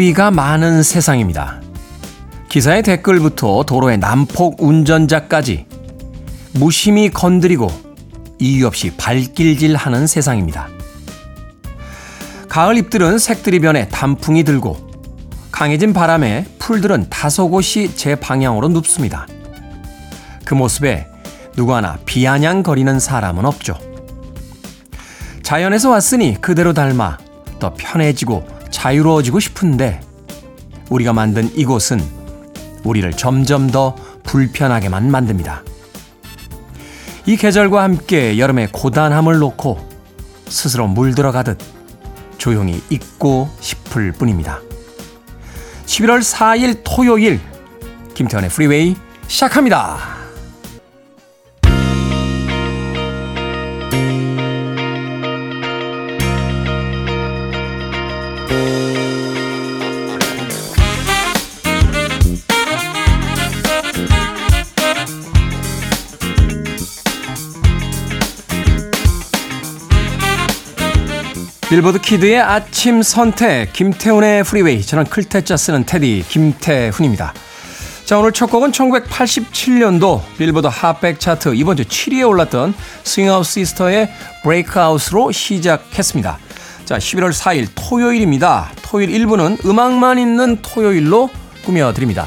시비가 많은 세상입니다. 기사의 댓글부터 도로의 난폭 운전자까지 무심히 건드리고 이유 없이 발길질 하는 세상입니다. 가을 잎들은 색들이 변해 단풍이 들고 강해진 바람에 풀들은 다소 곳이 제 방향으로 눕습니다. 그 모습에 누구 하나 비아냥거리는 사람은 없죠. 자연에서 왔으니 그대로 닮아 더 편해지고 자유로워지고 싶은데 우리가 만든 이곳은 우리를 점점 더 불편하게만 만듭니다. 이 계절과 함께 여름의 고단함을 놓고 스스로 물들어가듯 조용히 잊고 싶을 뿐입니다. 11월 4일 토요일 김태현의 프리웨이 시작합니다. 빌보드 키드의 아침 선택 김태훈의 프리웨이 저는 클테짜 쓰는 DJ 김태훈입니다. 자 오늘 첫 곡은 1987년도 빌보드 핫백 차트 이번 주 7위에 올랐던 스윙아웃 시스터의 Breakout으로 시작했습니다. 자 11월 4일 토요일입니다. 토요일 1부는 음악만 있는 토요일로 꾸며드립니다.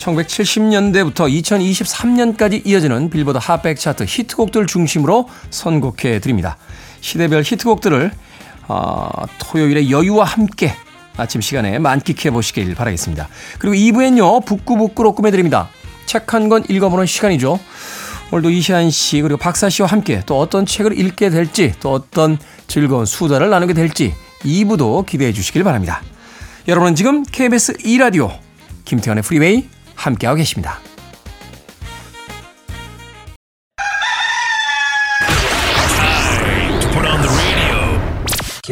1970년대부터 2023년까지 이어지는 빌보드 핫백 차트 히트곡들 중심으로 선곡해 드립니다. 시대별 히트곡들을 어, 토요일에 여유와 함께 아침 시간에 만끽해 보시길 바라겠습니다. 그리고 2부엔요, 북구북구로 꾸며드립니다. 책 한 권 읽어보는 시간이죠. 오늘도 이시안 씨, 그리고 박사 씨와 함께 또 어떤 책을 읽게 될지, 또 어떤 즐거운 수다를 나누게 될지 2부도 기대해 주시길 바랍니다. 여러분은 지금 KBS 2라디오, 김태현의 프리웨이 함께하고 계십니다.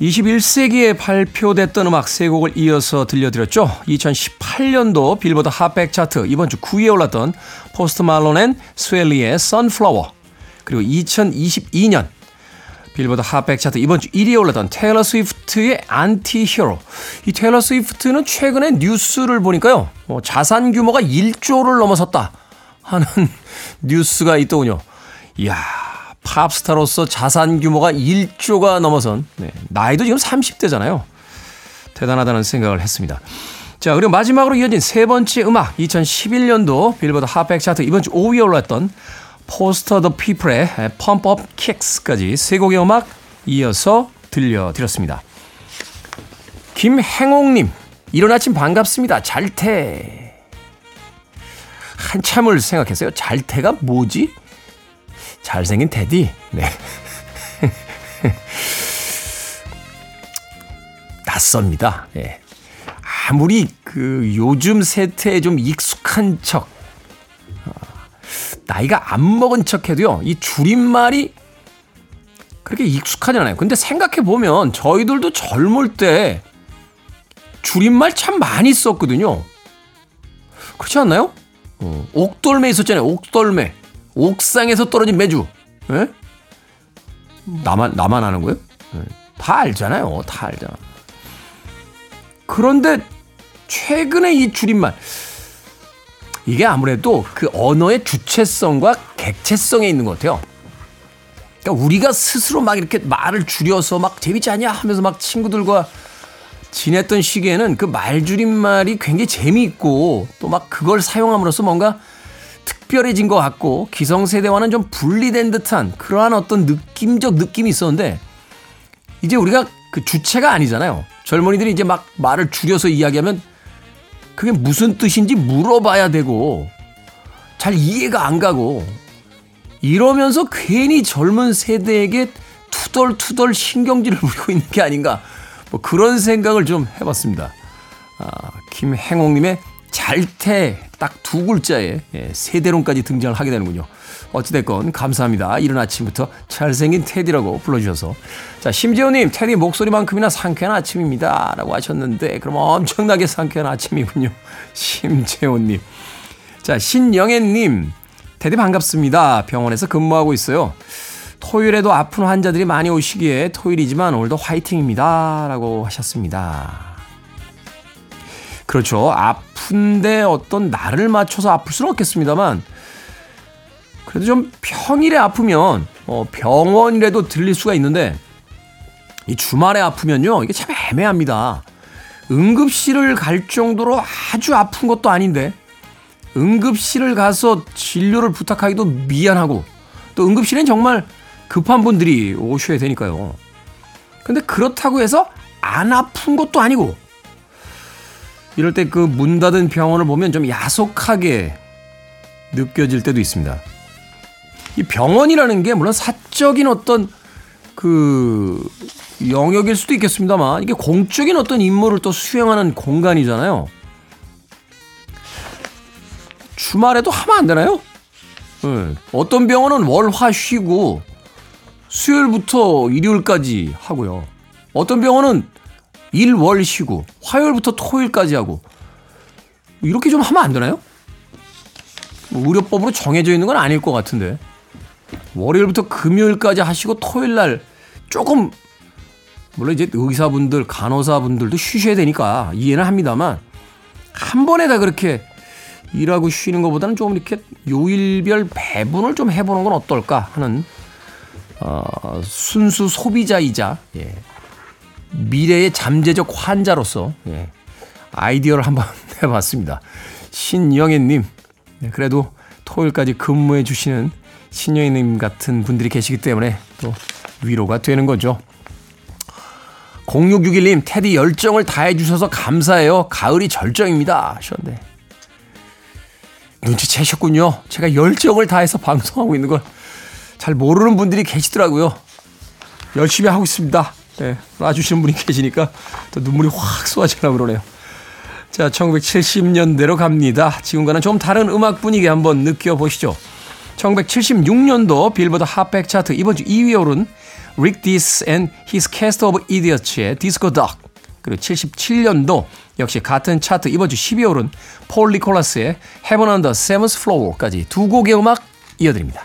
21세기에 발표됐던 음악 세 곡을 이어서 들려드렸죠. 2018년도 빌보드 핫백 차트 이번 주 9위에 올랐던 포스트 말론 and 스웨이 리의 Sunflower 그리고 2022년 빌보드 핫백 차트 이번 주 1위에 올랐던 테일러 스위프트의 Anti-Hero. 이 테일러 스위프트는 최근에 뉴스를 보니까요. 어, 자산 규모가 1조를 넘어섰다 하는 뉴스가 있더군요. 이야, 팝스타로서 자산 규모가 1조가 넘어선 네, 나이도 지금 30대잖아요. 대단하다는 생각을 했습니다. 자, 그리고 마지막으로 이어진 세 번째 음악 2011년도 빌보드 핫백 차트 이번 주 5위에 올랐던 포스터 더 피플의 펌프업 킥스까지 세 곡의 음악 이어서 들려드렸습니다. 김행옥님, 이른 아침 반갑습니다. 잘태. 한참을 생각했어요. 잘태가 뭐지? 잘생긴 테디. 네. 낯섭니다. 예. 아무리 그 요즘 세태에 좀 익숙한 척, 어, 나이가 안 먹은 척 해도요, 이 줄임말이 그렇게 익숙하지 않아요. 근데 생각해 보면 저희들도 젊을 때 줄임말 참 많이 썼거든요. 그렇지 않나요? 어, 옥돌매 있었잖아요. 옥돌매. 옥상에서 떨어진 매주. 예? 나만, 나만 아는 거예요? 예. 다 알잖아요. 다 알잖아. 그런데 최근에 이 줄임말. 이게 아무래도 그 언어의 주체성과 객체성에 있는 것 같아요. 그러니까 우리가 스스로 막 이렇게 말을 줄여서 막 재밌지 않냐 하면서 막 친구들과 지냈던 시기에는 그 말줄임말이 굉장히 재미있고 또 막 그걸 사용함으로써 뭔가 특별해진 것 같고 기성세대와는 좀 분리된 듯한 그러한 어떤 느낌적 느낌이 있었는데 이제 우리가 그 주체가 아니잖아요. 젊은이들이 이제 막 말을 줄여서 이야기하면 그게 무슨 뜻인지 물어봐야 되고 잘 이해가 안 가고 이러면서 괜히 젊은 세대에게 투덜투덜 신경질을 부리고 있는 게 아닌가 뭐 그런 생각을 좀 해봤습니다. 아, 김행옥님의 잘태 딱 두 글자에 예, 세대론까지 등장을 하게 되는군요. 어찌됐건 감사합니다. 이른 아침부터 잘생긴 테디라고 불러주셔서. 자, 심지어님, 테디 목소리만큼이나 상쾌한 아침입니다. 라고 하셨는데, 그럼 엄청나게 상쾌한 아침이군요. 심재호님. 자, 신영애님, 테디 반갑습니다. 병원에서 근무하고 있어요. 토요일에도 아픈 환자들이 많이 오시기에 토요일이지만 오늘도 화이팅입니다. 라고 하셨습니다. 그렇죠. 아픈데 어떤 날을 맞춰서 아플 수는 없겠습니다만, 그래도 좀 평일에 아프면 어, 병원이라도 들릴 수가 있는데 이 주말에 아프면요 이게 참 애매합니다. 응급실을 갈 정도로 아주 아픈 것도 아닌데 응급실을 가서 진료를 부탁하기도 미안하고 또 응급실엔 정말 급한 분들이 오셔야 되니까요. 근데 그렇다고 해서 안 아픈 것도 아니고 이럴 때 그 문 닫은 병원을 보면 좀 야속하게 느껴질 때도 있습니다. 이 병원이라는 게 물론 사적인 어떤 그 영역일 수도 있겠습니다만 이게 공적인 어떤 임무를 또 수행하는 공간이잖아요. 주말에도 하면 안 되나요? 네. 어떤 병원은 월, 화 쉬고 수요일부터 일요일까지 하고요. 어떤 병원은 일, 월 쉬고 화요일부터 토요일까지 하고 이렇게 좀 하면 안 되나요? 뭐 의료법으로 정해져 있는 건 아닐 것 같은데. 월요일부터 금요일까지 하시고 토요일 날 조금 물론 이제 의사분들, 간호사분들도 쉬셔야 되니까 이해는 합니다만 한 번에 다 그렇게 일하고 쉬는 것보다는 조금 이렇게 요일별 배분을 좀 해보는 건 어떨까 하는 어, 순수 소비자이자 예, 미래의 잠재적 환자로서 예, 아이디어를 한번 해봤습니다. 신영애님, 네, 그래도 토요일까지 근무해 주시는 신여인님 같은 분들이 계시기 때문에 또 위로가 되는 거죠. 0661님, 테디 열정을 다해 주셔서 감사해요. 가을이 절정입니다. 하셨는데. 눈치채셨군요. 제가 열정을 다해서 방송하고 있는 걸 잘 모르는 분들이 계시더라고요. 열심히 하고 있습니다. 네, 놔주시는 분이 계시니까 또 눈물이 확 쏟아지려고 그러네요. 자, 1970년대로 갑니다. 지금과는 좀 다른 음악 분위기 한번 느껴보시죠. 1976년도 빌보드 핫백 차트 이번 주 2위에 오른 Rick Dees and His Cast of Idiots의 Disco Dog 그리고 77년도 역시 같은 차트 이번 주 10위에 오른 폴 리콜라스의 Heaven on the Seventh Floor까지 두 곡의 음악 이어드립니다.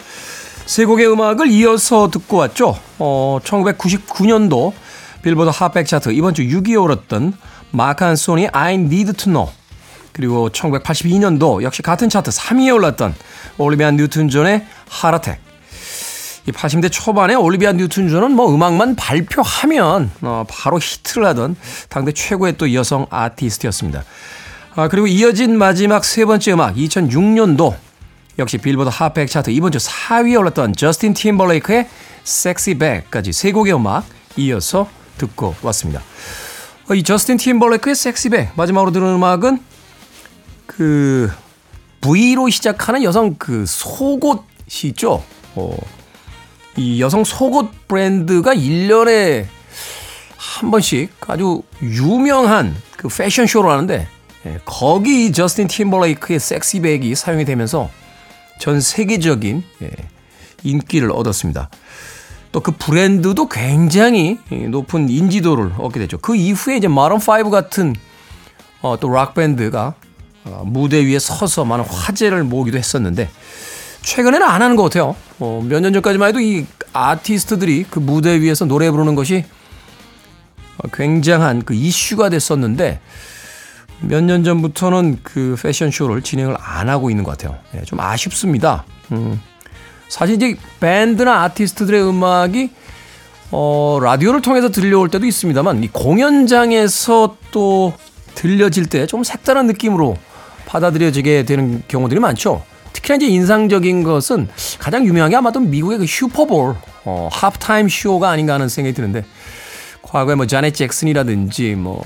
세 곡의 음악을 이어서 듣고 왔죠. 어, 1999년도 빌보드 핫백 차트 이번 주 6위에 올랐던 앤소니 I Need to Know 그리고 1982년도 역시 같은 차트 3위에 올랐던 올리비아 뉴튼 존의 Heart Attack 이 80대 초반에 올리비아 뉴튼 존은 뭐 음악만 발표하면 어, 바로 히트를 하던 당대 최고의 또 여성 아티스트였습니다. 아, 그리고 이어진 마지막 세 번째 음악 2006년도 역시 빌보드 핫백 차트 이번 주 4위에 올랐던 저스틴 팀벌레이크의 섹시 백까지 세 곡의 음악 이어서 듣고 왔습니다. 어, 이 저스틴 팀벌레이크의 섹시 백 마지막으로 들은 음악은 그 V로 시작하는 여성 그 속옷이 있죠. 어, 이 여성 속옷 브랜드가 1년에 한 번씩 아주 유명한 그 패션쇼를 하는데 예, 거기 저스틴 팀벌레이크의 섹시백이 사용이 되면서 전 세계적인 예, 인기를 얻었습니다. 또 그 브랜드도 굉장히 높은 인지도를 얻게 됐죠. 그 이후에 이제 마론 5 같은 어, 또락 밴드가 어, 무대 위에 서서 많은 화제를 모으기도 했었는데 최근에는 안 하는 것 같아요. 어, 몇년 전까지만 해도 이 아티스트들이 그 무대 위에서 노래 부르는 것이 굉장한 그 이슈가 됐었는데 몇 년 전부터는 그 패션쇼를 진행을 안 하고 있는 것 같아요. 예, 좀 아쉽습니다. 음. 사실 이제 밴드나 아티스트들의 음악이 어, 라디오를 통해서 들려올 때도 있습니다만 이 공연장에서 또 들려질 때 좀 색다른 느낌으로 받아들여지게 되는 경우들이 많죠. 특히나 이제 인상적인 것은 가장 유명한 게 아마도 미국의 그 슈퍼볼, 어, 하프타임 쇼가 아닌가 하는 생각이 드는데 과거에 뭐 자넷 잭슨이라든지 뭐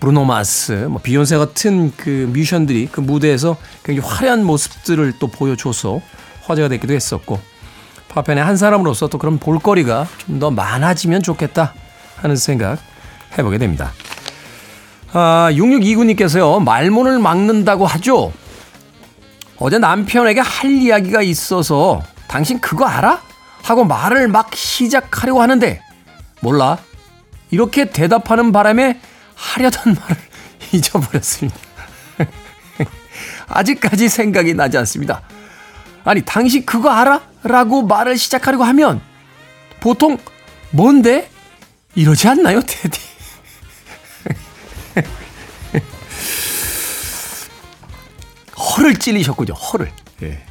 브루노 마스, 뭐 비욘세 같은 그 뮤지션들이 그 무대에서 굉장히 화려한 모습들을 또 보여줘서 화제가 되기도 했었고 파편의 한 사람으로서 또 그런 볼거리가 좀 더 많아지면 좋겠다 하는 생각 해보게 됩니다. 아, 6629님께서요, 말문을 막는다고 하죠? 어제 남편에게 할 이야기가 있어서 당신 그거 알아? 하고 말을 막 시작하려고 하는데 몰라. 이렇게 대답하는 바람에 하려던 말을 잊어버렸습니다. 아직까지 생각이 나지 않습니다. 아니, 당신 그거 알아? 라고 말을 시작하려고 하면 보통 뭔데? 이러지 않나요, 테디? 허를 찔리셨군요, 허를. 예.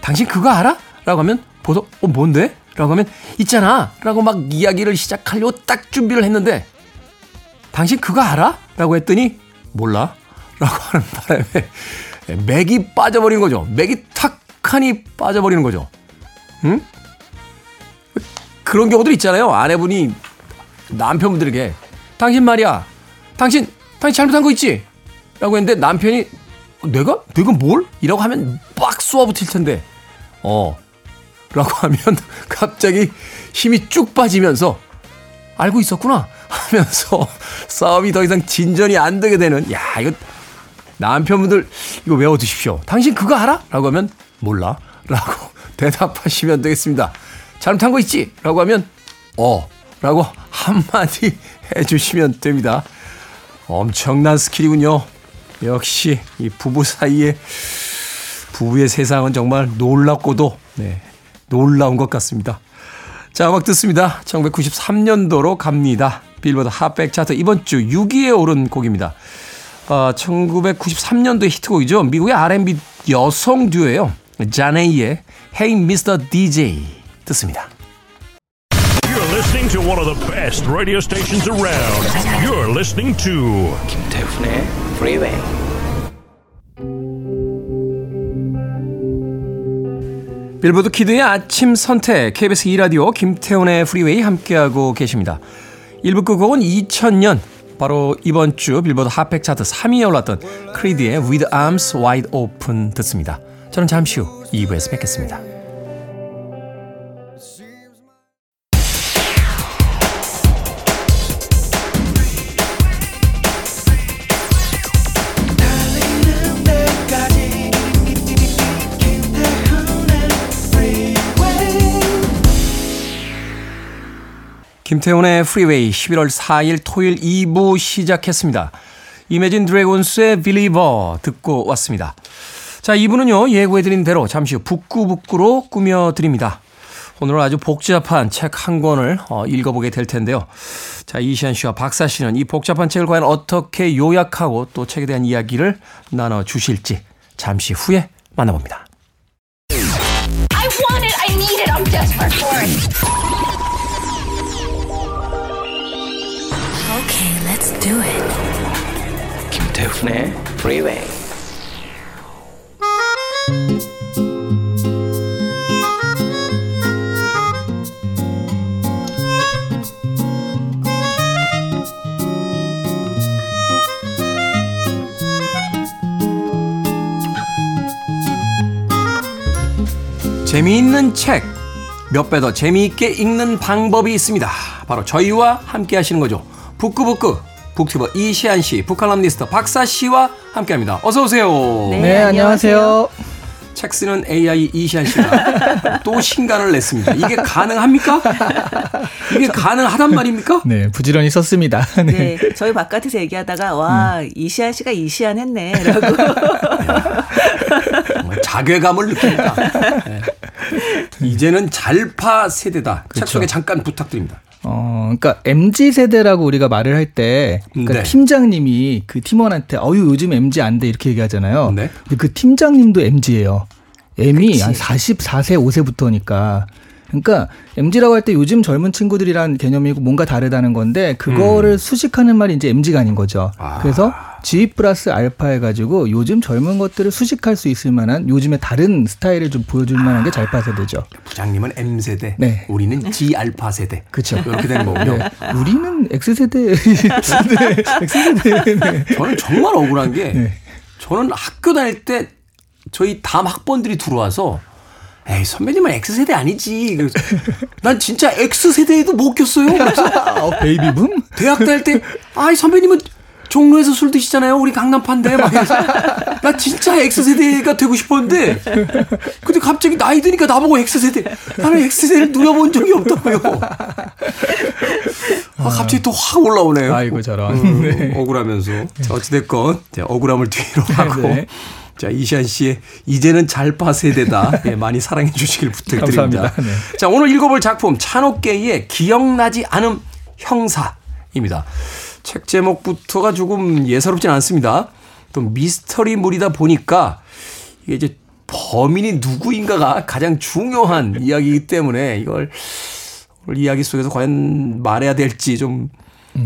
당신 그거 알아? 라고 하면 보통, 어, 뭔데? 라고 하면, 있잖아. 라고 막 이야기를 시작하려고 딱 준비를 했는데, 당신 그거 알아? 라고 했더니, 몰라. 라고 하는 바람에, 맥이 빠져버린 거죠. 맥이 탁 하니 빠져버리는 거죠. 응? 그런 경우들 있잖아요. 아내분이 남편분들에게, 당신 말이야. 당신, 당신 잘못한 거 있지? 라고 했는데 남편이 내가? 내가 뭘? 이라고 하면 빡 쏘아붙일 텐데, 어. 라고 하면 갑자기 힘이 쭉 빠지면서 알고 있었구나 하면서 싸움이 더 이상 진전이 안 되게 되는, 야, 이거 남편분들 이거 외워두십시오. 당신 그거 알아? 라고 하면 몰라. 라고 대답하시면 되겠습니다. 잘못한 거 있지? 라고 하면, 어. 라고 한마디 해주시면 됩니다. 엄청난 스킬이군요. 역시 이 부부 사이에 부부의 세상은 정말 놀랍고도 네, 놀라운 것 같습니다. 자, 음악 듣습니다. 1993년도로 갑니다. 빌보드 핫백 차트 이번 주 6위에 오른 곡입니다. 어, 1993년도의 히트곡이죠. 미국의 R&B 여성 듀오예요. 자네이의 Hey Mr. DJ 듣습니다. You're listening to one of the best radio stations around. You're listening to 김태훈의 Freeway. 빌보드 키드의 아침 선택 KBS 2라디오 김태훈의 프리웨이 함께하고 계십니다. 1부 끝곡은 2000년 바로 이번 주 빌보드 Hot 백 차트 3위에 올랐던 크리드의 With Arms Wide Open 듣습니다. 저는 잠시 후 2부에서 뵙겠습니다. 김태훈의 프리웨이 11월 4일 토요일 2부 시작했습니다. 이매진 드래곤스의 빌리버 듣고 왔습니다. 자, 2부는요, 예고해드린 대로 잠시 후 북구북구로 꾸며드립니다. 오늘은 아주 복잡한 책 한 권을 어, 읽어보게 될 텐데요. 자, 이시안 씨와 박사 씨는 이 복잡한 책을 과연 어떻게 요약하고 또 책에 대한 이야기를 나눠주실지 잠시 후에 만나봅니다. Do it. 김태훈의 Freeway. 재미있는 책, 몇 배 더 재미있게 읽는 방법이 있습니다. 바로 저희와 함께 하시는 거죠. 북구북구, 북튜버 이시안 씨, 북칼럼니스트 박사 씨와 함께 합니다. 어서 오세요. 네, 안녕하세요. 책 쓰는 AI 이시안 씨가 또 신간을 냈습니다. 이게 가능합니까? 이게 가능하단 말입니까? 네, 부지런히 썼습니다. 네, 저희 바깥에서 얘기하다가 와 이시안 씨가 이시안 했네라고. 자괴감을 느낍니다. 네. 이제는 잘파 세대다. 책 그렇죠. 소개 잠깐 부탁드립니다. 어, 그러니까 MZ 세대라고 우리가 말을 할 때, 그러니까 네. 팀장님이 그 팀원한테 어유 요즘 MZ 안 돼 이렇게 얘기하잖아요. 네. 근데 그 팀장님도 MZ예요. M이 한 44세, 5세부터니까. 그러니까 MG라고 할 때 요즘 젊은 친구들이란 개념이고 뭔가 다르다는 건데 그거를 수식하는 말이 이제 MG가 아닌 거죠. 그래서 G 플러스 알파 해가지고 요즘 젊은 것들을 수식할 수 있을 만한 요즘의 다른 스타일을 좀 보여줄 만한 게 잘파 세대죠. 부장님은 M 세대, 네. 우리는 G 알파 세대. 그쵸. 이렇게 되는 거군요. 네. 우리는 X세대. 네. X세대. 네. 저는 정말 억울한 게 네. 저는 학교 다닐 때 저희 담 학번들이 들어와서 에이 선배님은 X세대 아니지. 그래서 난 진짜 X세대에도 못 꼈어요. 그래서 어, 베이비붐? 대학 다닐 때 아이 선배님은 종로에서 술 드시잖아요. 우리 강남판데 막 이래서 나 진짜 X세대가 되고 싶었는데 근데 갑자기 나이 드니까 나보고 X세대 나는 X세대를 누려본 적이 없다고요. 아, 갑자기 또 확 올라오네요. 아이고, 저런. 음, 네. 억울하면서 자, 어찌됐건 자, 억울함을 뒤로 하고 네. 자 이시안 씨의 이제는 잘파 세대다 예, 많이 사랑해 주시길 부탁드립니다. 감사합니다. 네. 자 오늘 읽어볼 작품 찬옥계의 기억나지 않음 형사입니다. 책 제목부터가 조금 예사롭진 않습니다. 또 미스터리물이다 보니까 이게 이제 범인이 누구인가가 가장 중요한 이야기이기 때문에 이걸 오늘 이야기 속에서 과연 말해야 될지 좀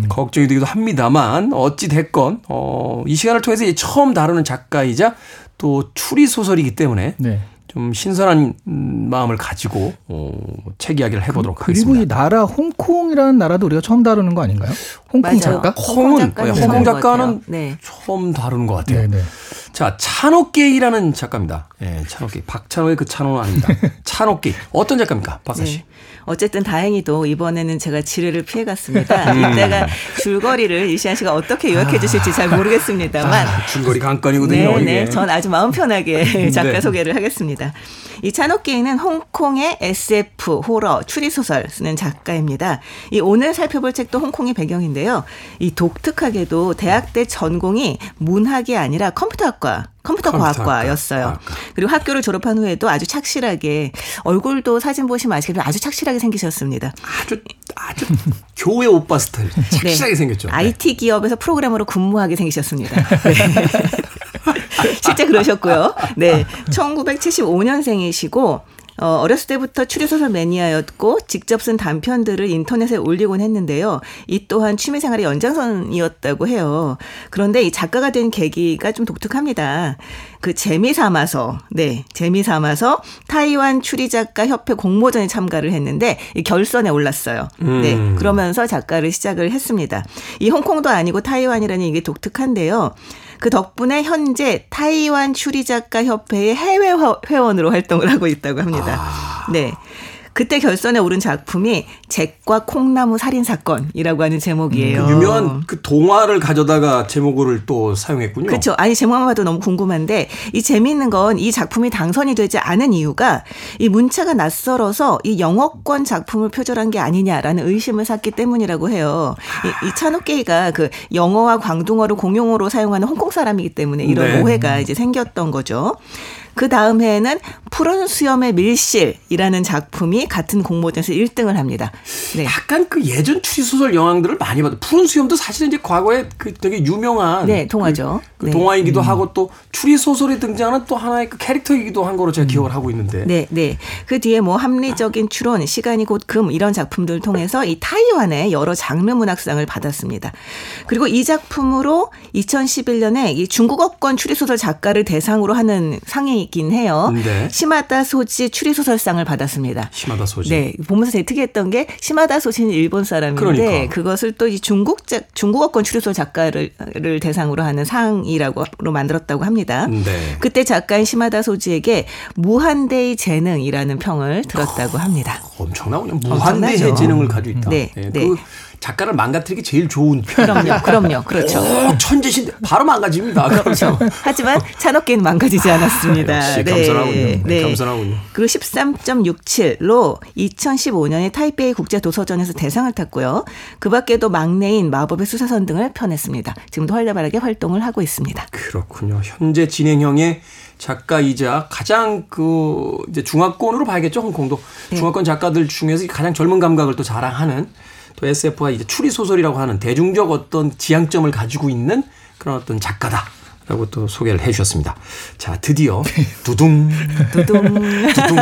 걱정이 되기도 합니다만 어찌 됐건 어, 이 시간을 통해서 이제 처음 다루는 작가이자 또 추리 소설이기 때문에 네. 좀 신선한 음, 마음을 가지고 어, 책 이야기를 해보도록 그리고 이 하겠습니다. 나라 홍콩이라는 나라도 우리가 처음 다루는 거 아닌가요? 홍콩 맞아요. 작가? 홍콩은 작가는 네, 홍콩 작가는. 네. 처음 다루는 것 같아요. 네네. 자, 찬옥계이라는 작가입니다. 예, 찬옥계. 박찬호의 그 찬호는 아닙니다. 찬옥계. 어떤 작가입니까? 박사 씨. 네. 어쨌든 다행히도 이번에는 제가 지뢰를 피해갔습니다. 음. 이따가 줄거리를 이시안 씨가 어떻게 요약해 주실지 잘 모르겠습니다만. 아, 줄거리 관건이거든요. 네. 네. 전 아주 마음 편하게 작가 네. 소개를 하겠습니다. 이 찬옥계인은 홍콩의 SF, 호러, 추리 소설 쓰는 작가입니다. 이 오늘 살펴볼 책도 홍콩의 배경인데요. 이 독특하게도 대학 때 전공이 문학이 아니라 컴퓨터학과, 컴퓨터 과학과였어요. 과학과. 그리고 학교를 졸업한 후에도 아주 착실하게 얼굴도 사진 보시면 아시겠지만 아주 착실하게 생기셨습니다. 아주 아주 교회 오빠 스타일. 착실하게 생겼죠. 네. IT 기업에서 프로그래머로 근무하게 생기셨습니다. 네. 실제 그러셨고요. 네. 1975년생이시고 어, 어렸을 때부터 추리소설 매니아였고 직접 쓴 단편들을 인터넷에 올리곤 했는데요. 이 또한 취미생활의 연장선이었다고 해요. 그런데 이 작가가 된 계기가 좀 독특합니다. 그 재미 삼아서, 네, 재미 삼아서 타이완 추리작가 협회 공모전에 참가를 했는데 이 결선에 올랐어요. 네, 그러면서 작가를 시작을 했습니다. 이 홍콩도 아니고 타이완이라는 이게 독특한데요. 그 덕분에 현재 타이완 추리작가 협회의 해외 화- 회원으로 활동을 하고 있다고 합니다. 네. 그때 결선에 오른 작품이 잭과 콩나무 살인 사건이라고 하는 제목이에요. 그 유명한 그 동화를 가져다가 제목을 또 사용했군요. 그렇죠. 아니 제목만 봐도 너무 궁금한데 이 재미있는 건 이 작품이 당선이 되지 않은 이유가 이 문체가 낯설어서 이 영어권 작품을 표절한 게 아니냐라는 의심을 샀기 때문이라고 해요. 이, 이 찬옥게이가 그 영어와 광둥어를 공용어로 사용하는 홍콩 사람이기 때문에 이런 네. 오해가 이제 생겼던 거죠. 그 다음 해에는 푸른 수염의 밀실이라는 작품이 같은 공모전에서 1등을 합니다. 네. 약간 그 예전 추리소설 영화들을 많이 봐도 푸른 수염도 사실은 이제 과거에 그 되게 유명한 네, 동화죠. 그, 그 네. 동화이기도 하고 또 추리소설에 등장하는 또 하나의 그 캐릭터이기도 한 거로 제가 기억을 하고 있는데. 네, 네. 그 뒤에 뭐 합리적인 추론, 시간이 곧 금 이런 작품들을 통해서 이 타이완의 여러 장르 문학상을 받았습니다. 그리고 이 작품으로 2011년에 이 중국어권 추리소설 작가를 대상으로 하는 상이 긴 해요. 네. 시마다 소지 추리소설상을 받았습니다. 심하다 소지. 네, 보면서 되게 특이했던 게 시마다 소지는 일본 사람인데 그러니까. 그것을 또 이 중국 작 중국어권 추리소설 작가를 를 대상으로 하는 상이라고 만들었다고 합니다. 네. 그때 작가인 시마다 소지에게 무한대의 재능이라는 평을 들었다고 합니다. 엄청나군요. 엄청나죠. 무한대의 재능을 가지고 있다. 네, 예, 네. 그 작가를 망가뜨리기 제일 좋은 편. 그럼요, 그럼요, 그렇죠. 오, 천재신데 바로 망가집니다. 그렇죠. 하지만 찬업계는 망가지지 않았습니다. 역시 겸손하군요. 네, 겸손하군요. 그리고 13.67로 2015년에 타이베이 국제 도서전에서 대상을 탔고요. 그 밖에도 막내인 마법의 수사선 등을 펴냈습니다. 지금도 활발하게 활동을 하고 있습니다. 그렇군요. 현재 진행형의 작가이자 가장 그 이제 중화권으로 봐야겠죠. 홍콩도 네. 중화권 작가들 중에서 가장 젊은 감각을 또 자랑하는 또 SF가 이제 추리 소설이라고 하는 대중적 어떤 지향점을 가지고 있는 그런 어떤 작가다. 라고 또 소개를 해 주셨습니다. 자, 드디어 두둥, 두둥. 두둥.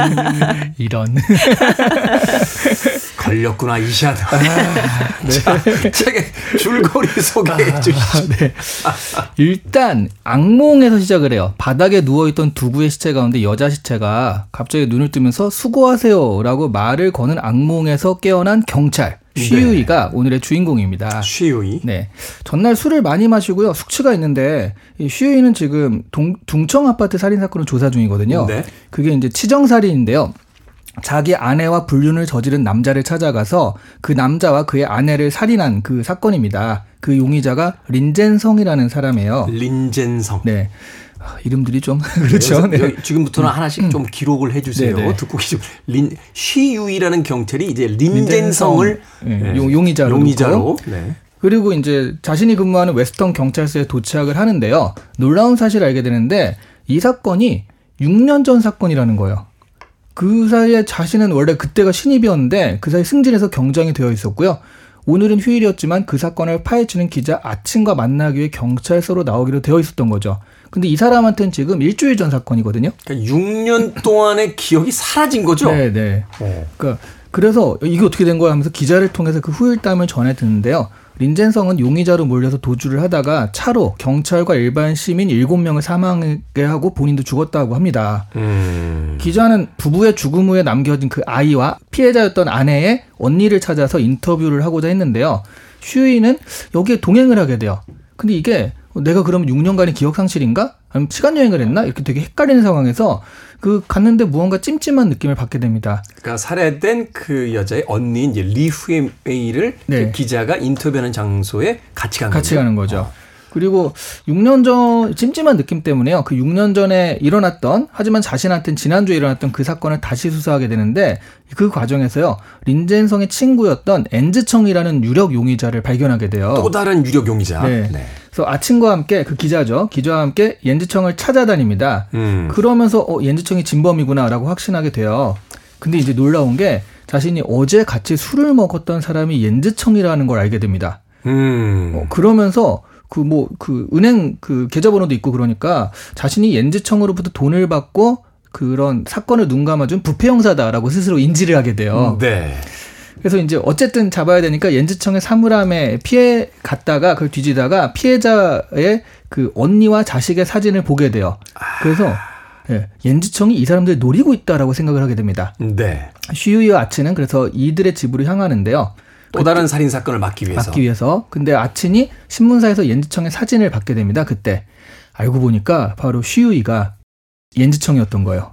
이런. 걸렸구나, 이샷. 자, 책의 줄거리 소개해 주시죠. 네. 일단 악몽에서 시작을 해요. 바닥에 누워 있던 두구의 시체 가운데 여자 시체가 갑자기 눈을 뜨면서 수고하세요라고 말을 거는 악몽에서 깨어난 경찰 쉬유이가 오늘의 주인공입니다. 쉬우이. 네. 전날 술을 많이 마시고요. 숙취가 있는데 이 쉬유이는 지금 동, 둥청 아파트 살인 사건을 조사 중이거든요. 네. 그게 이제 치정 살인인데요. 자기 아내와 불륜을 저지른 남자를 찾아가서 그 남자와 그의 아내를 살인한 그 사건입니다. 그 용의자가 린젠성이라는 사람이에요. 린젠성. 네. 아, 이름들이 좀 그렇죠. 네. 지금부터는 하나씩 좀 기록을 해주세요. 네, 네. 듣고 계시면 린 쉬유이라는 경찰이 이제 린젠성을 네, 네, 용- 용의자로 용의자로. 네. 그리고 이제 자신이 근무하는 웨스턴 경찰서에 도착을 하는데요. 놀라운 사실을 알게 되는데 이 사건이 6년 전 사건이라는 거예요. 그 사이에 자신은 원래 그때가 신입이었는데 그 사이 승진해서 경장이 되어 있었고요. 오늘은 휴일이었지만 그 사건을 파헤치는 기자 아침과 만나기 위해 경찰서로 나오기로 되어 있었던 거죠. 근데 이 사람한테는 지금 일주일 전 사건이거든요. 그러니까 6년 동안의 기억이 사라진 거죠. 네, 네. 어. 그러니까 그래서 이게 어떻게 된 거야 하면서 기자를 통해서 그 후일담을 전해 듣는데요. 린젠성은 용의자로 몰려서 도주를 하다가 차로 경찰과 일반 시민 7명을 사망하게 하고 본인도 죽었다고 합니다. 음. 기자는 부부의 죽음 후에 남겨진 그 아이와 피해자였던 아내의 언니를 찾아서 인터뷰를 하고자 했는데요. 슈이는 여기에 동행을 하게 돼요. 근데 이게 내가 그럼 6년간의 기억 상실인가? 아니면 시간 여행을 했나? 이렇게 되게 헷갈리는 상황에서 그 갔는데 무언가 찜찜한 느낌을 받게 됩니다. 그러니까 살해된 그 여자의 언니 이제 리후에이를 네. 그 기자가 인터뷰하는 장소에 같이 간 같이 거죠. 가는 거죠. 그리고 6년 전 찜찜한 느낌 때문에요. 그 6년 전에 일어났던 하지만 자신한테는 지난주에 일어났던 그 사건을 다시 수사하게 되는데 그 과정에서요. 린젠성의 친구였던 엔즈청이라는 유력 용의자를 발견하게 돼요. 또 다른 유력 용의자. 네. 그래서 아침과 함께 그 기자죠. 기자와 함께 옌즈청을 찾아다닙니다. 음. 그러면서 어, 옌즈청이 진범이구나라고 확신하게 돼요. 근데 이제 놀라운 게 자신이 어제 같이 술을 먹었던 사람이 옌즈청이라는 걸 알게 됩니다. 음. 어, 그러면서 그 뭐 그 은행 그 계좌번호도 있고 그러니까 자신이 옌즈청으로부터 돈을 받고 그런 사건을 눈 감아준 부패 형사다라고 스스로 인지를 하게 돼요. 네. 그래서 이제 어쨌든 잡아야 되니까 옌즈청의 사물함에 피해 갔다가 그걸 뒤지다가 피해자의 그 언니와 자식의 사진을 보게 돼요. 그래서 예, 옌즈청이 이 사람들 을 노리고 있다라고 생각을 하게 됩니다. 네. 슈유이와 아치는 그래서 이들의 집으로 향하는데요. 또 다른 살인 사건을 막기 위해서. 막기 위해서. 근데 아친이 신문사에서 옌즈청의 사진을 받게 됩니다. 그때 알고 보니까 바로 슈유이가 옌즈청이었던 거예요.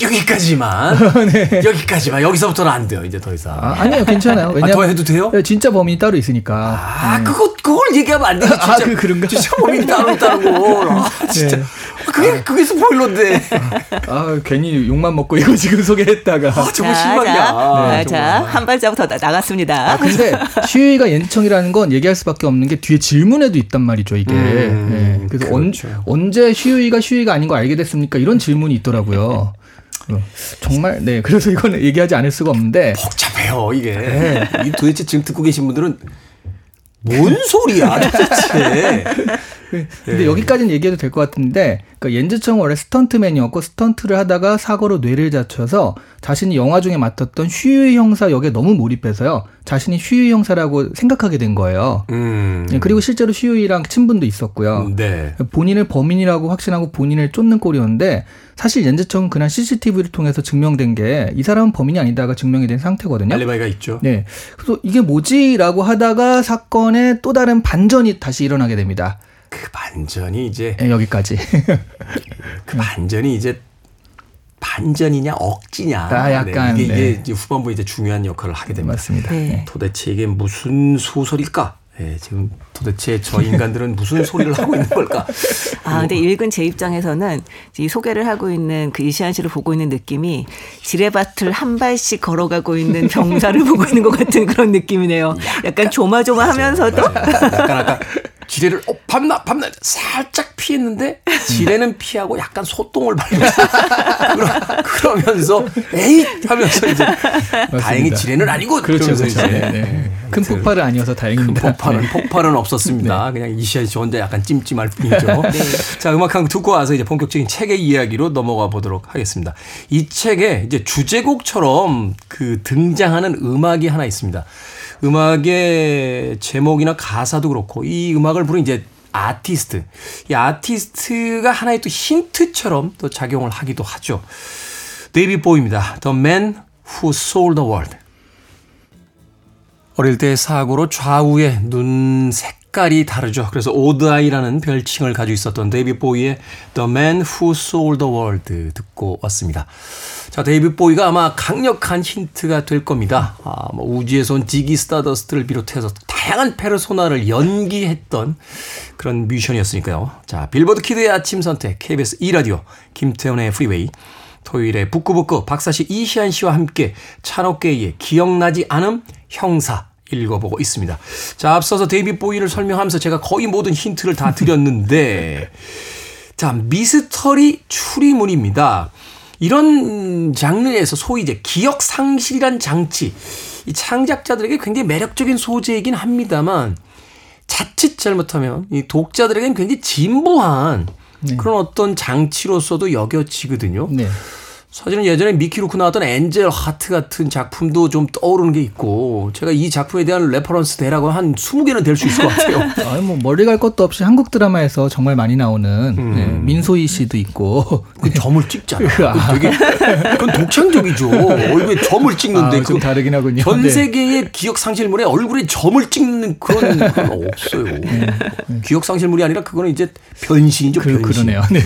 여기까지만. 여기까지만. 여기서부터는 안 돼요. 이제 더 이상. 네. 아, 아니에요, 괜찮아요. 아, 왜냐면 더 해도 돼요? 네, 진짜 범인이 따로 있으니까. 아, 그거, 그걸 얘기하면 안 되지. 진짜. 아, 그- 그런가? 진짜 범인 따로 있다는 걸. 아, 진짜. 네. 그게, 그게 스포일러인데. 아, 괜히 욕만 먹고 이거 지금 소개했다가. 아, 정말 자, 실망이야. 자, 네, 자. 한 발자국 더 나- 나갔습니다. 아, 근데 슈유이가 옌즈청이라는 건 얘기할 수밖에 없는 게 뒤에 질문에도 있단 말이죠, 이게. 음, 네. 그래서 그렇죠. 언, 언제 슈유이가 슈유이가 아닌 거 알게 됐습니까? 이런 질문이 있더라고요. 어, 정말, 네. 그래서 이거는 얘기하지 않을 수가 없는데. 복잡해요, 이게. 네. 이 도대체 지금 듣고 계신 분들은 뭔 소리야, 도대체. 근데 네. 여기까지는 얘기해도 될 것 같은데, 그러니까 옌즈청은 원래 스턴트맨이었고 스턴트를 하다가 사고로 뇌를 다쳐서 자신이 영화 중에 맡았던 슈유이 형사 역에 너무 몰입해서요. 자신이 슈유이 형사라고 생각하게 된 거예요. 음. 예, 그리고 실제로 슈유이랑 친분도 있었고요. 네. 본인을 범인이라고 확신하고 본인을 쫓는 꼴이었는데 사실 옌즈청은 그날 CCTV를 통해서 증명된 게 이 사람은 범인이 아니다가 증명이 된 상태거든요. 알리바이가 있죠. 네. 그래서 이게 뭐지라고 하다가 사건에 또 다른 반전이 다시 일어나게 됩니다. 그 반전이 이제 네, 여기까지. 그 반전이 이제 반전이냐 억지냐. 아, 약간, 네, 이게, 네. 이게 후반부에 이제 중요한 역할을 하게 됩니다. 맞습니다. 네. 도대체 이게 무슨 소설일까? 예, 지금 도대체 저 인간들은 무슨 소리를 하고 있는 걸까? 아, 근데 읽은 제 입장에서는 이 소개를 하고 있는 그 이시안 씨를 보고 있는 느낌이 지뢰밭을 한 발씩 걸어가고 있는 병사를 보고 있는 것 같은 그런 느낌이네요. 약간 조마조마하면서도. 약간 아까 지뢰를 어 밤나 밤나 살짝 피했는데 지뢰는 피하고 약간 소똥을 발렸어. 그러, 그러면서 에이 하면서 이제 다행히 지뢰는 아니고 그렇죠, 그러면서 그렇죠. 이제 네, 네. 큰 폭발은 아니어서 다행입니다. 폭발은 네. 폭발은 없었습니다. 그냥 이시한 씨 혼자 약간 찜찜할 뿐이죠. 자 음악 한 곡 듣고 와서 이제 본격적인 책의 이야기로 넘어가 보도록 하겠습니다. 이 책에 이제 주제곡처럼 그 등장하는 음악이 하나 있습니다. 음악의 제목이나 가사도 그렇고 이 음악을 부른 이제 아티스트. 이 아티스트가 하나의 또 힌트처럼 또 작용을 하기도 하죠. 데이비드 보위입니다. The Man Who Sold the World. 어릴 때 사고로 좌우의 눈 색깔이 다르죠. 그래서 odd eye라는 별칭을 가지고 있었던 데이비드 보위의 The Man Who Sold the World 듣고 왔습니다. 자, 데이비드 보위가 아마 강력한 힌트가 될 겁니다. 아, 뭐 우주에서 온 지기 스타더스트를 비롯해서 다양한 페르소나를 연기했던 그런 뮤지션이었으니까요. 자, 빌보드 키드의 아침 선택 KBS 2라디오 김태훈의 프리웨이 토요일에 북끄북끄 박사씨 이시한 씨와 함께 찬호께이의 기억나지 않음 형사 읽어보고 있습니다. 자, 앞서서 데이비드 보위를 설명하면서 제가 거의 모든 힌트를 다 드렸는데, 자, 미스터리 추리물입니다. 이런 장르에서 소위 이제 기억 상실이란 장치, 이 창작자들에게 굉장히 매력적인 소재이긴 합니다만, 자칫 잘못하면 이 독자들에게는 굉장히 진부한 그런 어떤 장치로서도 여겨지거든요. 네. 사실은 예전에 미키 루크 나왔던 엔젤 하트 같은 작품도 좀 떠오르는 게 있고 제가 이 작품에 대한 reference 대라고 한 20개는 될 수 있을 것 같아요. 아니 뭐 멀리 갈 것도 없이 한국 드라마에서 정말 많이 나오는 음. 네, 민소희 씨도 있고 그 점을 찍잖아. 그 되게 그건 독창적이죠. 얼굴에 점을 찍는데 아, 좀그 다르긴 하군요. 전 네. 세계의 기억 상실물에 얼굴에 점을 찍는 그런 건 없어요. 기억 상실물이 아니라 그거는 이제 변신이죠. 그, 변신. 그러네요. 네.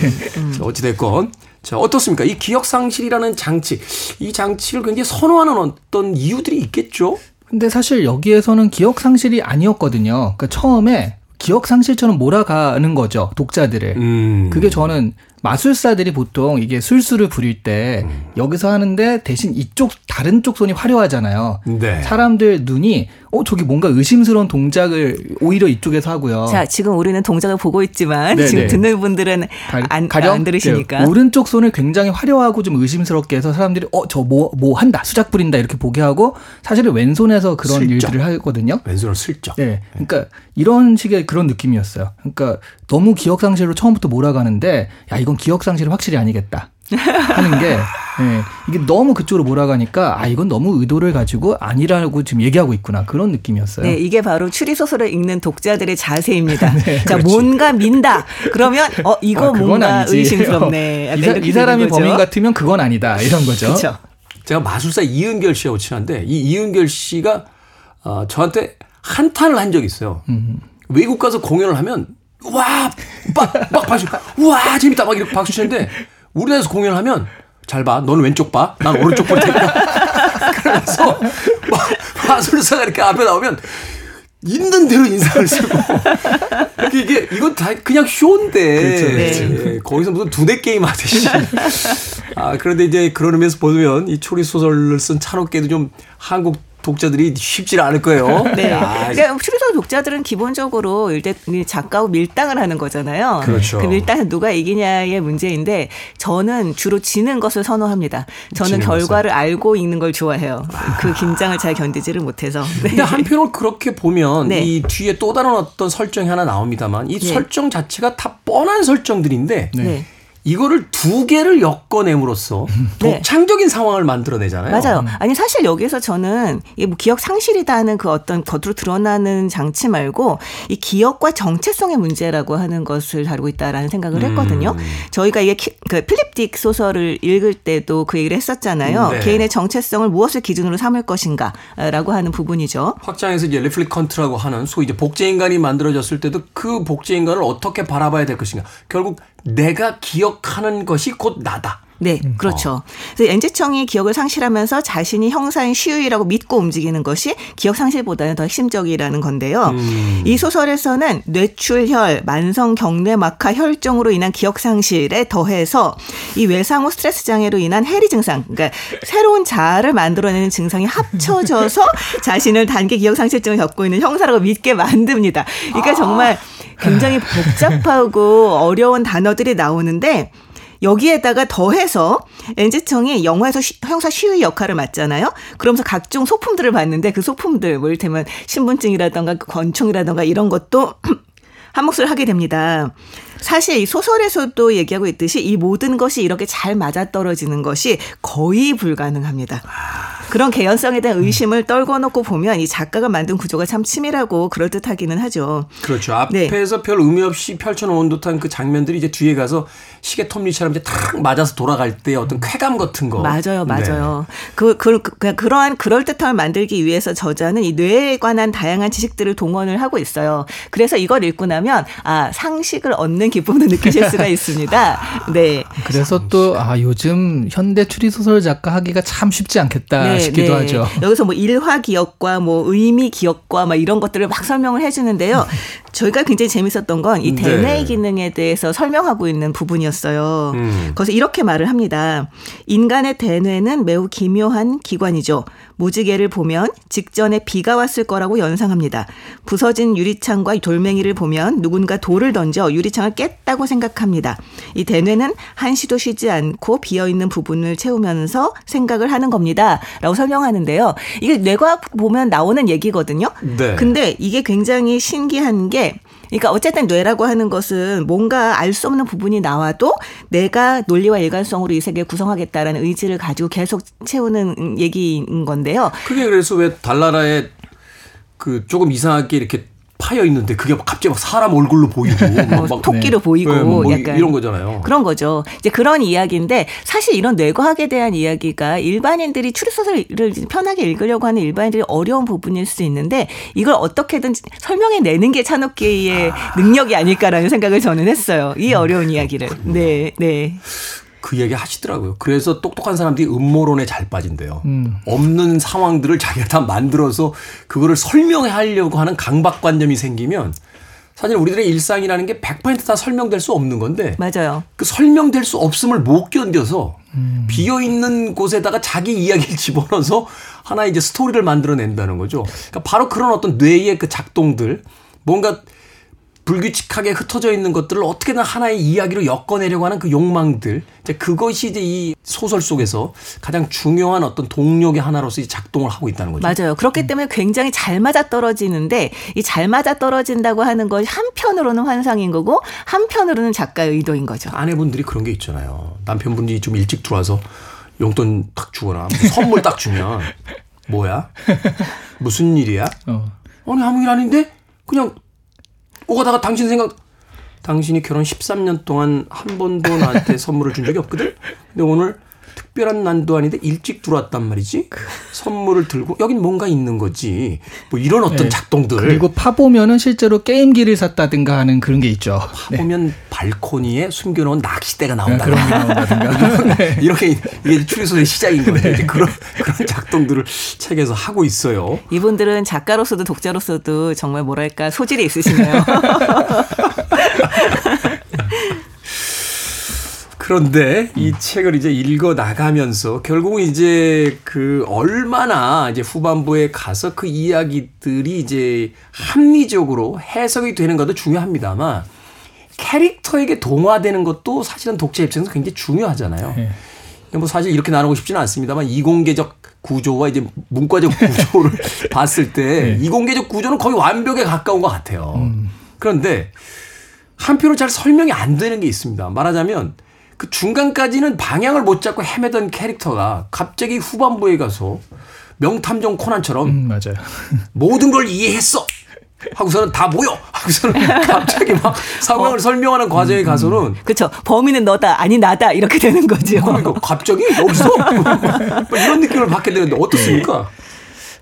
자, 어찌 됐건. 자, 어떻습니까? 이 기억상실이라는 장치, 이 장치를 굉장히 선호하는 어떤 이유들이 있겠죠? 근데 사실 여기에서는 기억 상실이 아니었거든요. 그러니까 처음에 기억 상실처럼 몰아가는 거죠 독자들을. 음. 그게 저는 마술사들이 보통 이게 술수를 부릴 때 음. 여기서 하는데 대신 이쪽 다른 쪽 손이 화려하잖아요. 네. 사람들 눈이 어 저기 뭔가 의심스러운 동작을 오히려 이쪽에서 하고요. 자, 지금 우리는 동작을 보고 있지만 네, 지금 네. 듣는 분들은 가- 안, 가령 안 들으시니까. 네, 오른쪽 손을 굉장히 화려하고 좀 의심스럽게 해서 사람들이 어저뭐뭐 한다 수작 부린다 이렇게 보게 하고 사실은 왼손에서 그런 슬쩍. 일들을 하거든요. 왼손을 슬쩍. 네, 그러니까 이런 식의 그런 느낌이었어요. 그러니까 너무 기억 상실로 처음부터 몰아가는데 야 이건 기억 상실은 확실히 아니겠다 하는 게 예, 이게 너무 그쪽으로 몰아가니까 아 이건 너무 의도를 가지고 아니라고 지금 얘기하고 있구나 그런 느낌이었어요. 네, 이게 바로 추리 소설을 읽는 독자들의 자세입니다. 네, 자, 뭔가 민다. 그러면 어 이거 아, 뭔가 아니지. 의심스럽네. 약간 이, 사, 이 사람이. 범인 같으면 그건 아니다 이런 거죠. 그렇죠. 제가 마술사 이은결 씨하고 친한데 이 이은결 씨가 어, 저한테 한탄을 한 적이 있어요. 외국 가서 공연을 하면 와 막 막 박수 와 재밌다 막 이렇게 박수 치는데 우리나라에서 공연을 하면 잘 봐. 너는 왼쪽 봐. 난 오른쪽 볼 테니까. 그래서 막 마술사가 이렇게 앞에 나오면 있는 대로 인상을 쓰고 이게 이건 다 그냥 쇼인데 그렇죠, 예, 거기서 무슨 두뇌 게임 하듯이 아 그런데 이제 그런 의미에서 보면 이 초리 소설을 쓴 찬옥계도 좀 한국 독자들이 쉽지 않을 거예요. 네. 아, 그러니까 추리소설 독자들은 기본적으로 일단 이 작가하고 밀당을 하는 거잖아요. 그렇죠. 그 밀당은 누가 이기냐의 문제인데 저는 주로 지는 것을 선호합니다. 저는 결과를 알고 읽는 걸 좋아해요. 그 긴장을 잘 견디지를 못해서. 네. 근데 한편으로 그렇게 보면 네. 이 뒤에 또 다른 어떤 설정이 하나 나옵니다만 이 네. 설정 자체가 다 뻔한 설정들인데 네. 이거를 두 개를 엮어냄으로써 네. 독창적인 상황을 만들어내잖아요. 맞아요. 아니 사실 여기서 저는 이게 뭐 기억 상실이다 하는 그 어떤 겉으로 드러나는 장치 말고 이 기억과 정체성의 문제라고 하는 것을 다루고 있다라는 생각을 했거든요. 음. 저희가 이게 키- 그 필립 딕 소설을 읽을 때도 그 얘기를 했었잖아요. 네. 개인의 정체성을 무엇을 기준으로 삼을 것인가라고 하는 부분이죠. 확장해서 이제 replicant라고 하는 소위 이제 복제 인간이 만들어졌을 때도 그 복제 인간을 어떻게 바라봐야 될 것인가. 결국 내가 기억하는 것이 곧 나다. 네, 그렇죠. 그래서 옌즈청이 기억을 상실하면서 자신이 형사인 슈유이라고 믿고 움직이는 것이 기억 상실보다는 더 핵심적이라는 건데요. 이 소설에서는 뇌출혈, 만성 경내막하 혈종으로 인한 기억 상실에 더해서 이 외상 후 스트레스 장애로 인한 해리 증상, 그러니까 새로운 자아를 만들어내는 증상이 합쳐져서 자신을 단기 기억 상실증을 겪고 있는 형사라고 믿게 만듭니다. 그러니까 정말 굉장히 복잡하고 어려운 단어들이 나오는데 여기에다가 더해서 NG청이 영화에서 쉬- 형사 시위 역할을 맡잖아요. 그러면서 각종 소품들을 봤는데 그 소품들, 뭐 이를테면 신분증이라던가 그 권총이라던가 이런 것도 한 몫을 하게 됩니다. 사실 이 소설에서도 얘기하고 있듯이 이 모든 것이 이렇게 잘 맞아떨어지는 것이 거의 불가능합니다. 그런 개연성에 대한 의심을 떨궈 놓고 보면 이 작가가 만든 구조가 참 치밀하고 그럴듯하기는 하죠. 그렇죠. 네. 앞에서 별 의미 없이 펼쳐놓은 듯한 그 장면들이 이제 뒤에 가서 시계 톱니처럼 이제 탁 맞아서 돌아갈 때 어떤 쾌감 같은 거. 맞아요, 네. 맞아요. 그, 그, 그, 그러한 그럴듯함을 만들기 위해서 저자는 이 뇌에 관한 다양한 지식들을 동원을 하고 있어요. 그래서 이걸 읽고 나면, 아, 상식을 얻는 기쁨도 느끼실 수가 있습니다. 네. 그래서 또 아 요즘 현대 추리 소설 작가 하기가 참 쉽지 않겠다 싶기도 하죠. 네, 여기서 뭐 일화 기억과 뭐 의미 기억과 막 이런 것들을 막 설명을 해주는데요. 저희가 굉장히 재밌었던 건이 네. 대뇌 기능에 대해서 설명하고 있는 부분이었어요. 음. 거기서 이렇게 말을 합니다. 인간의 대뇌는 매우 기묘한 기관이죠. 무지개를 보면 직전에 비가 왔을 거라고 연상합니다. 부서진 유리창과 돌멩이를 보면 누군가 돌을 던져 유리창을 깼다고 생각합니다. 이 대뇌는 한시도 쉬지 않고 비어 있는 부분을 채우면서 생각을 하는 겁니다. 라고 설명하는데요. 이게 뇌과학 보면 나오는 얘기거든요. 네. 근데 이게 굉장히 신기한 게 그러니까 어쨌든 뇌라고 하는 것은 뭔가 알 수 없는 부분이 나와도 내가 논리와 일관성으로 이 세계를 구성하겠다라는 의지를 가지고 계속 채우는 얘기인 건데요. 그게 그래서 왜 달나라에 그 조금 이상하게 이렇게 파여 있는데 그게 막 갑자기 막 사람 얼굴로 보이고 막, 막 토끼로 보이고 네, 뭐 약간 이런 거잖아요. 그런 거죠. 이제 그런 이야기인데 사실 이런 뇌과학에 대한 이야기가 일반인들이 추리소설을 편하게 읽으려고 하는 일반인들이 어려운 부분일 수 있는데 이걸 어떻게든 설명해 내는 게 찬옥계의 능력이 아닐까라는 생각을 저는 했어요. 이 어려운 이야기를. 네, 네. 그 얘기 하시더라고요. 그래서 똑똑한 사람들이 음모론에 잘 빠진대요. 음. 없는 상황들을 자기가 다 만들어서 그거를 설명하려고 하는 강박관념이 생기면 사실 우리들의 일상이라는 게 100%다 설명될 수 없는 건데 맞아요. 그 설명될 수 없음을 못 견뎌서 비어 있는 곳에다가 자기 이야기를 집어넣어서 하나의 이제 스토리를 만들어낸다는 거죠. 그러니까 바로 그런 어떤 뇌의 그 작동들 뭔가 불규칙하게 흩어져 있는 것들을 어떻게든 하나의 이야기로 엮어내려고 하는 그 욕망들. 이제 그것이 이제 이 소설 속에서 가장 중요한 어떤 동력의 하나로서 작동을 하고 있다는 거죠. 맞아요. 그렇기 때문에 굉장히 잘 맞아 떨어지는데 이 잘 맞아 떨어진다고 하는 것이 한편으로는 환상인 거고 한편으로는 작가의 의도인 거죠. 아내분들이 그런 게 있잖아요. 남편분이 좀 일찍 들어와서 용돈 딱 주거나 뭐 선물 딱 주면 뭐야? 무슨 일이야? 어. 아니 아무 일 아닌데 그냥 오가다가 당신 생각 당신이 결혼 13년 동안 한 번도 나한테 선물을 준 적이 없거든. 근데 오늘 특별한 난도 아닌데 일찍 들어왔단 말이지. 선물을 들고 여긴 뭔가 있는 거지. 뭐 이런 어떤 네. 작동들. 그리고 파 보면은 실제로 게임기를 샀다든가 하는 그런 게 있죠. 네. 보면 발코니에 숨겨놓은 낚싯대가 네, 나온다. 그런 게 나온다든가. 네. 이렇게 이게 추리소의 시작인 거예요. 이제 그런 그런 작동들을 책에서 하고 있어요. 이분들은 작가로서도 독자로서도 정말 뭐랄까 소질이 있으시네요. 그런데 이 책을 이제 읽어 나가면서 결국은 이제 그 얼마나 이제 후반부에 가서 그 이야기들이 이제 합리적으로 해석이 되는 것도 중요합니다만 캐릭터에게 동화되는 것도 사실은 독자 입장에서 굉장히 중요하잖아요. 네. 뭐 사실 이렇게 나누고 싶지는 않습니다만 이공계적 구조와 이제 문과적 구조를 봤을 때 네. 이공계적 구조는 거의 완벽에 가까운 것 같아요. 그런데 한편으로 잘 설명이 안 되는 게 있습니다. 말하자면 그 중간까지는 방향을 못 잡고 헤매던 캐릭터가 갑자기 후반부에 가서 명탐정 코난처럼 음, 맞아요. 모든 걸 이해했어. 하고서는 다 모여. 하고서는 갑자기 막 상황을 설명하는 과정에 가서는 그렇죠. 범인은 너다 아니 나다 이렇게 되는 거죠. 그러니까 갑자기 여기서 뭐 이런 느낌을 받게 되는데 어떻습니까?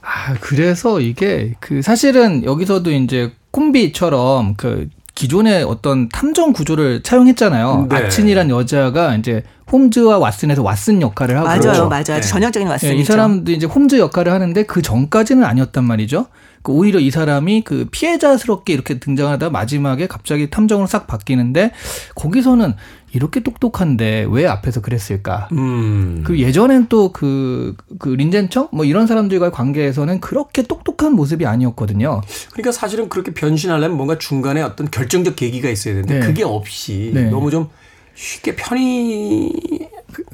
아, 그래서 이게 그 사실은 여기서도 이제 콤비처럼 그 기존의 어떤 탐정 구조를 차용했잖아요. 네. 아친이란 여자가 이제 홈즈와 왓슨에서 왓슨 역할을 하고 맞아요, 맞아요. 네. 전형적인 예, 왓슨이죠. 이 사람도 이제 홈즈 역할을 하는데 그 전까지는 아니었단 말이죠. 그 오히려 이 사람이 그 피해자스럽게 이렇게 등장하다 마지막에 갑자기 탐정으로 싹 바뀌는데 거기서는 이렇게 똑똑한데 왜 앞에서 그랬을까? 음. 그 예전엔 또그그 린젠청 뭐 이런 사람들과의 관계에서는 그렇게 똑똑한 모습이 아니었거든요. 그러니까 사실은 그렇게 변신하려면 뭔가 중간에 어떤 결정적 계기가 있어야 되는데 네. 그게 없이 네. 너무 좀 쉽게 편히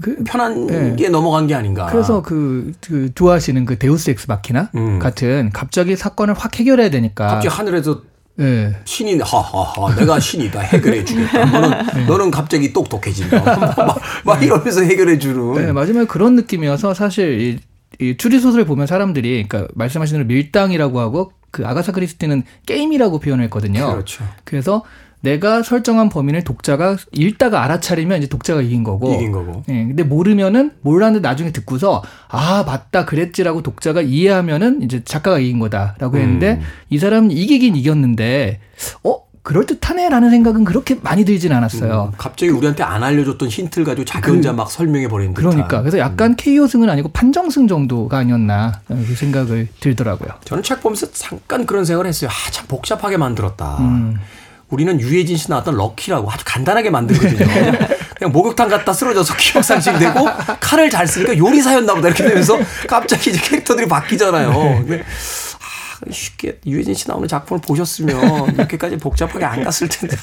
그- 편한 네. 게 넘어간 게 아닌가. 그래서 그, 그 좋아하시는 그 데우스 엑스 마키나 음. 같은 갑자기 사건을 확 해결해야 되니까 갑자기 하늘에서 예. 신이 하하하 내가 신이다 해결해 주겠다. 너는 너는 갑자기 똑똑해진다. 막, 막 이러면서 해결해 주는. 네, 마지막에 그런 느낌이어서 사실 이, 이 추리 소설을 보면 사람들이 그러니까 말씀하신 대로 밀당이라고 하고 그 아가사 크리스티는 게임이라고 표현을 했거든요. 그렇죠. 그래서 내가 설정한 범인을 독자가 읽다가 알아차리면 이제 독자가 이긴 거고. 이긴 거고. 예, 근데 모르면은 몰랐는데 나중에 듣고서 아 맞다 그랬지라고 독자가 이해하면은 이제 작가가 이긴 거다라고 했는데 음. 이 사람은 이기긴 이겼는데 어 그럴 듯하네라는 생각은 그렇게 많이 들진 않았어요. 갑자기 우리한테 안 알려줬던 힌트를 가지고 자기 혼자 막 설명해 버리는 듯한. 그러니까 그래서 약간 KO승은 아니고 판정승 정도가 아니었나 그 생각을 들더라고요. 저는 책 보면서 잠깐 그런 생각을 했어요. 아, 참 복잡하게 만들었다. 음. 우리는 유해진 씨 나왔던 럭키라고 아주 간단하게 만들거든요. 그냥 목욕탕 갔다 쓰러져서 기억상실되고 칼을 잘 쓰니까 요리사였나 보다 이렇게 되면서 갑자기 이제 캐릭터들이 바뀌잖아요. 근데 아, 쉽게 유해진 씨 나오는 작품을 보셨으면 이렇게까지 복잡하게 안 갔을 텐데.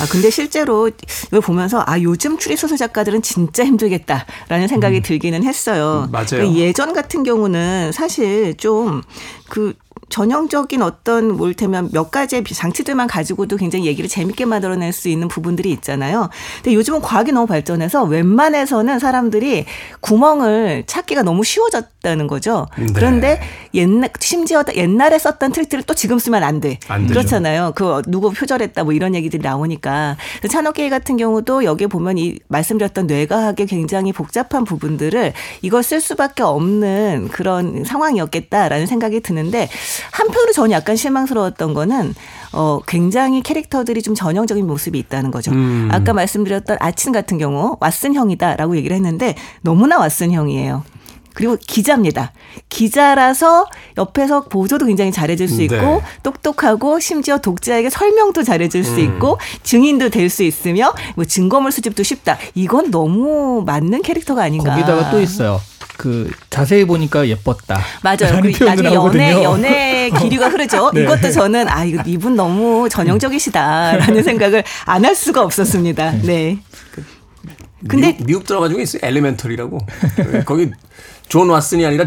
아 근데 실제로 이걸 보면서 아 요즘 추리 소설 작가들은 진짜 힘들겠다라는 생각이 들기는 했어요. 음, 맞아요. 그 예전 같은 경우는 사실 좀그 전형적인 어떤 뭘 테면 몇 가지의 장치들만 가지고도 굉장히 얘기를 재밌게 만들어낼 수 있는 부분들이 있잖아요. 근데 요즘은 과학이 너무 발전해서 웬만해서는 사람들이 구멍을 찾기가 너무 쉬워졌다는 거죠. 네. 그런데 옛날 심지어 옛날에 썼던 트릭들을 또 지금 쓰면 안 돼. 안. 그렇잖아요. 그 누구 표절했다 뭐 이런 얘기들이 나오니까 찬호게이 같은 경우도 여기에 보면 이 말씀드렸던 뇌과학의 굉장히 복잡한 부분들을 이걸 쓸 수밖에 없는 그런 상황이었겠다라는 생각이 드는데 한편으로 저는 약간 실망스러웠던 거는 어 굉장히 캐릭터들이 좀 전형적인 모습이 있다는 거죠. 음. 아까 말씀드렸던 아친 같은 경우 왓슨 형이다라고 얘기를 했는데 너무나 왓슨 형이에요. 그리고 기자입니다. 기자라서 옆에서 보조도 굉장히 잘해줄 수 있고 네. 똑똑하고 심지어 독자에게 설명도 잘해줄 수 있고 증인도 될 수 있으며 뭐 증거물 수집도 쉽다. 이건 너무 맞는 캐릭터가 아닌가. 거기다가 또 있어요. 그 자세히 보니까 예뻤다. 맞아요. 그 나중에. 연애 연애 기류가 흐르죠. 네. 이것도 저는 아 이거 이분 너무 전형적이시다라는 생각을 안 할 수가 없었습니다. 네. 근데 미국, 미국 드라마 중에 있어요. 엘리멘터리라고. 거기 존 왓슨이 아니라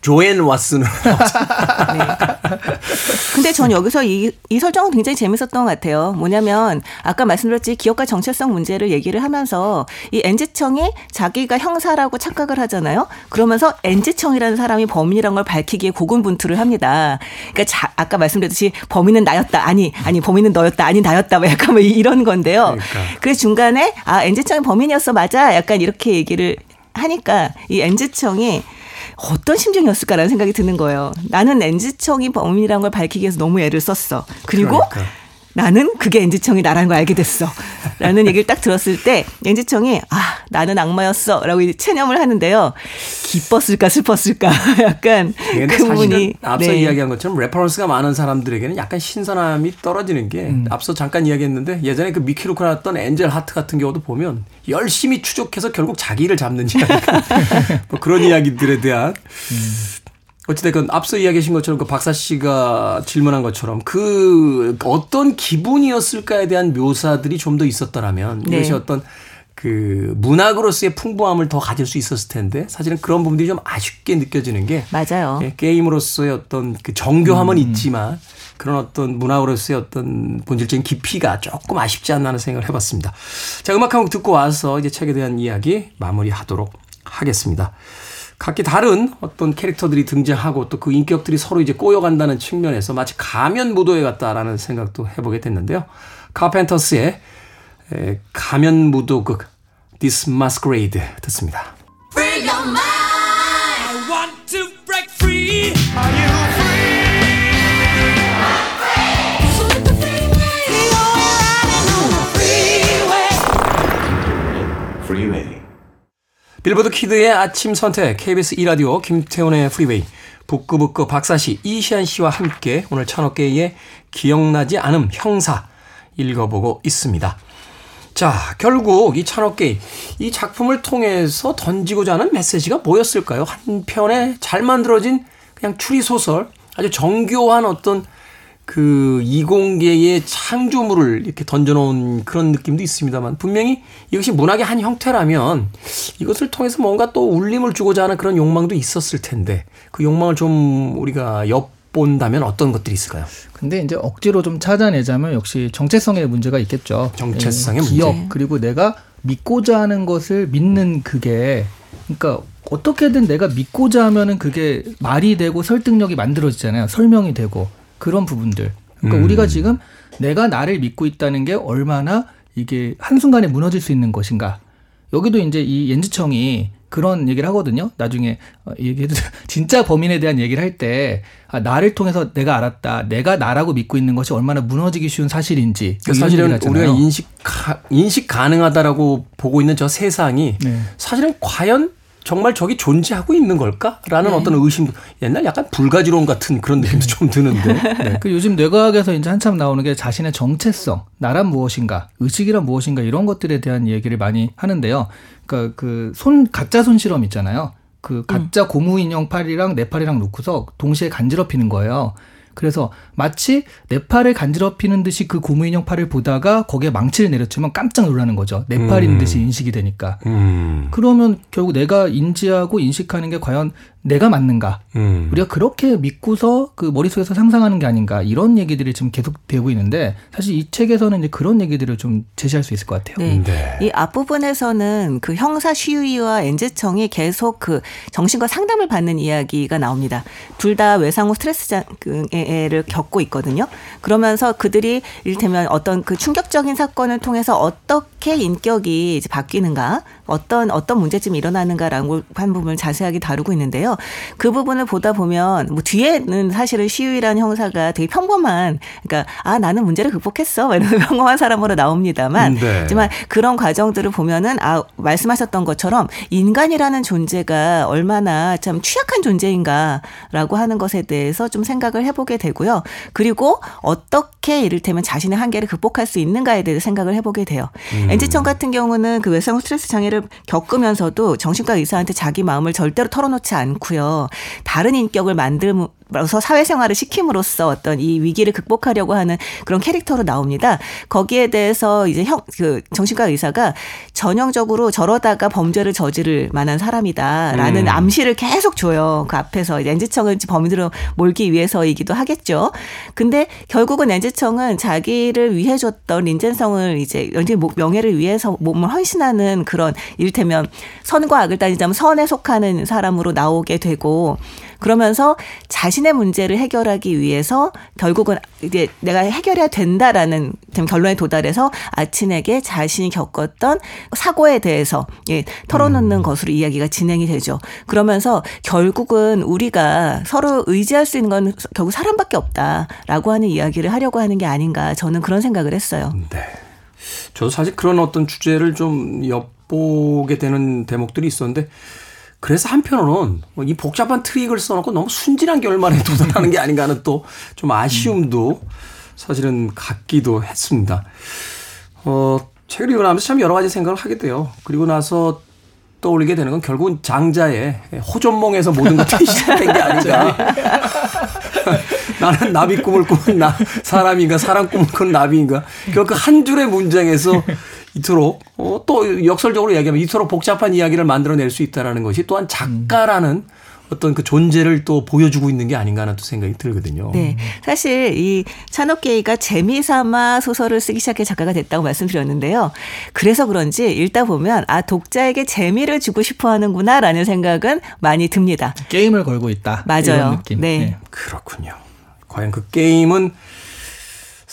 조앤 왓슨. 근데 전 여기서 이, 이 설정은 굉장히 재밌었던 것 같아요. 뭐냐면 아까 말씀드렸지 기억과 정체성 문제를 얘기를 하면서 이 옌즈청이 자기가 형사라고 착각을 하잖아요. 그러면서 옌즈청이라는 사람이 범인이라는 걸 밝히기에 고군분투를 합니다. 그러니까 자, 아까 말씀드렸듯이 범인은 나였다. 아니 아니 범인은 너였다. 아니 나였다. 뭐 약간 뭐 이런 건데요. 그러니까. 그래서 중간에 아 옌즈청이 범인이었어 맞아. 약간 이렇게 얘기를 하니까 이 옌즈청이 어떤 심정이었을까라는 생각이 드는 거예요. 나는 옌즈청이 범인이라는 걸 밝히기 위해서 너무 애를 썼어. 그리고 그러니까. 나는 그게 옌즈청이 나라는 걸 알게 됐어. 라는 얘기를 딱 들었을 때 옌즈청이 아 나는 악마였어 라고 이제 체념을 하는데요. 기뻤을까 슬펐을까 약간 그분이 앞서 네. 이야기한 것처럼 reference가 많은 사람들에게는 약간 신선함이 떨어지는 게 음. 앞서 잠깐 이야기했는데 예전에 그 미키 루크 나왔던 엔젤 하트 같은 경우도 보면 열심히 추적해서 결국 자기를 잡는지 아닐까 뭐 그런 이야기들에 대한 어찌됐건 앞서 이야기하신 것처럼 그 박사 씨가 질문한 것처럼 그 어떤 기분이었을까에 대한 묘사들이 좀 더 있었더라면 네. 이것이 어떤 그 문학으로서의 풍부함을 더 가질 수 있었을 텐데 사실은 그런 부분들이 좀 아쉽게 느껴지는 게 맞아요. 예, 게임으로서의 어떤 그 정교함은 있지만 그런 어떤 문학으로서의 어떤 본질적인 깊이가 조금 아쉽지 않나 하는 생각을 해봤습니다. 자, 음악 한 곡 듣고 와서 이제 책에 대한 이야기 마무리하도록 하겠습니다. 각기 다른 어떤 캐릭터들이 등장하고 또 그 인격들이 서로 이제 꼬여간다는 측면에서 마치 가면 무도회 같다라는 생각도 해보게 됐는데요. 카펜터스의 에, 가면 무도극 This Masquerade 듣습니다. 빌보드 키드의 아침 선택 KBS 2라디오 김태훈의 프리웨이 북끄북끄 박사씨 이시한 씨와 함께 오늘 찬호께이의 기억나지 않음 형사 읽어보고 있습니다. 자, 결국 이 찬호께이 이 작품을 통해서 던지고자 하는 메시지가 뭐였을까요? 한편에 잘 만들어진 그냥 추리소설, 아주 정교한 어떤 그 이공계의 창조물을 이렇게 던져놓은 그런 느낌도 있습니다만 분명히 이것이 문학의 한 형태라면 이것을 통해서 뭔가 또 울림을 주고자 하는 그런 욕망도 있었을 텐데 그 욕망을 좀 우리가 엿본다면 어떤 것들이 있을까요? 근데 이제 억지로 좀 찾아내자면 역시 정체성의 문제가 있겠죠. 정체성의 예, 기업 문제. 그리고 내가 믿고자 하는 것을 믿는 그게 그러니까 어떻게든 내가 믿고자 하면은 그게 말이 되고 설득력이 만들어지잖아요. 설명이 되고 그런 부분들. 그러니까 음. 우리가 지금 내가 나를 믿고 있다는 게 얼마나 이게 한순간에 무너질 수 있는 것인가. 여기도 이제 이 옌즈청이 그런 얘기를 하거든요. 나중에 어, 얘기해도 진짜 범인에 대한 얘기를 할 때 아, 나를 통해서 내가 알았다. 내가 나라고 믿고 있는 것이 얼마나 무너지기 쉬운 사실인지. 뭐 이런 사실은. 우리가 인식 가, 인식 가능하다라고 보고 있는 저 세상이 네. 사실은 과연 정말 저기 존재하고 있는 걸까라는 네. 어떤 의심 옛날 약간 불가지론 같은 그런 느낌도 좀 드는데 네. 그 요즘 뇌과학에서 이제 한참 나오는 게 자신의 정체성, 나란 무엇인가, 의식이란 무엇인가 이런 것들에 대한 얘기를 많이 하는데요. 그러니까 그 손 가짜 손 실험 있잖아요. 그 가짜 고무 인형 팔이랑 내 팔이랑 놓고서 동시에 간지럽히는 거예요. 그래서 마치 내 팔을 간지럽히는 듯이 그 고무 인형 팔을 보다가 거기에 망치를 내려치면 깜짝 놀라는 거죠. 내 팔인 듯이 인식이 되니까. 음, 그러면 결국 내가 인지하고 인식하는 게 과연 내가 맞는가? 음. 우리가 그렇게 믿고서 그 머릿속에서 상상하는 게 아닌가 이런 얘기들이 지금 계속 되고 있는데 사실 이 책에서는 이제 그런 얘기들을 좀 제시할 수 있을 것 같아요. 네. 네. 이 앞부분에서는 그 형사 시위와 엔제청이 계속 그 정신과 상담을 받는 이야기가 나옵니다. 둘 다 외상후 스트레스 장애를 겪고 있거든요. 그러면서 그들이 이를테면 어떤 그 충격적인 사건을 통해서 어떻게 인격이 이제 바뀌는가, 어떤 어떤 문제점이 일어나는가라고 한 부분을 자세하게 다루고 있는데요. 그 부분을 보다 보면 뭐 뒤에는 사실은 시위라는 형사가 되게 평범한, 그러니까 아 나는 문제를 극복했어, 막 이런 평범한 사람으로 나옵니다만, 네. 하지만 그런 과정들을 보면은 아 말씀하셨던 것처럼 인간이라는 존재가 얼마나 참 취약한 존재인가라고 하는 것에 대해서 좀 생각을 해보게 되고요. 그리고 어떻게 이를테면 자신의 한계를 극복할 수 있는가에 대해서 생각을 해보게 돼요. 엔지청 같은 경우는 그 외상 스트레스 장애를 겪으면서도 정신과 의사한테 자기 마음을 절대로 털어놓지 않고요. 다른 인격을 만들 어서 사회생활을 시킴으로써 어떤 이 위기를 극복하려고 하는 그런 캐릭터로 나옵니다. 거기에 대해서 이제 형, 그 정신과 의사가 전형적으로 저러다가 범죄를 저지를 만한 사람이다라는 음. 암시를 계속 줘요. 그 앞에서 엔지청을 범인으로 몰기 위해서이기도 하겠죠. 근데 결국은 엔지청은 자기를 위해 줬던 린젠성을 이제 명예를 위해서 몸을 헌신하는 그런 이를테면 선과 악을 따지자면 선에 속하는 사람으로 나오게 되고 그러면서 자신의 문제를 해결하기 위해서 결국은 이제 내가 해결해야 된다라는 결론에 도달해서 아친에게 자신이 겪었던 사고에 대해서 예, 털어놓는 것으로 이야기가 진행이 되죠. 그러면서 결국은 우리가 서로 의지할 수 있는 건 결국 사람밖에 없다라고 하는 이야기를 하려고 하는 게 아닌가 저는 그런 생각을 했어요. 네. 저도 사실 그런 어떤 주제를 좀 엿보게 되는 대목들이 있었는데 그래서 한편으로는 뭐이 복잡한 트릭을 써놓고 너무 순진한 결말에 도달하는 게 아닌가 하는 또 좀 아쉬움도 사실은 갖기도 했습니다. 어, 책을 읽고 나면서 참 여러 가지 생각을 하게 돼요. 그리고 나서 떠올리게 되는 건 결국은 장자의 호전몽에서 모든 것들이 시작된 게 아닌가. 나는 나비 꿈을 꾸는 나, 사람인가, 사람 꿈을 꾸는 나비인가. 결국 그한 줄의 문장에서 이토록, 어, 또 역설적으로 이야기하면 이토록 복잡한 이야기를 만들어낼 수 있다는 것이 또한 작가라는 어떤 그 존재를 또 보여주고 있는 게 아닌가 하는 또 생각이 들거든요. 네. 사실 이 찬옥계이가 재미삼아 소설을 쓰기 시작해 작가가 됐다고 말씀드렸는데요. 그래서 그런지 읽다 보면 아, 독자에게 재미를 주고 싶어 하는구나 라는 생각은 많이 듭니다. 게임을 걸고 있다. 맞아요. 이런 느낌. 네. 그렇군요. 과연 그 게임은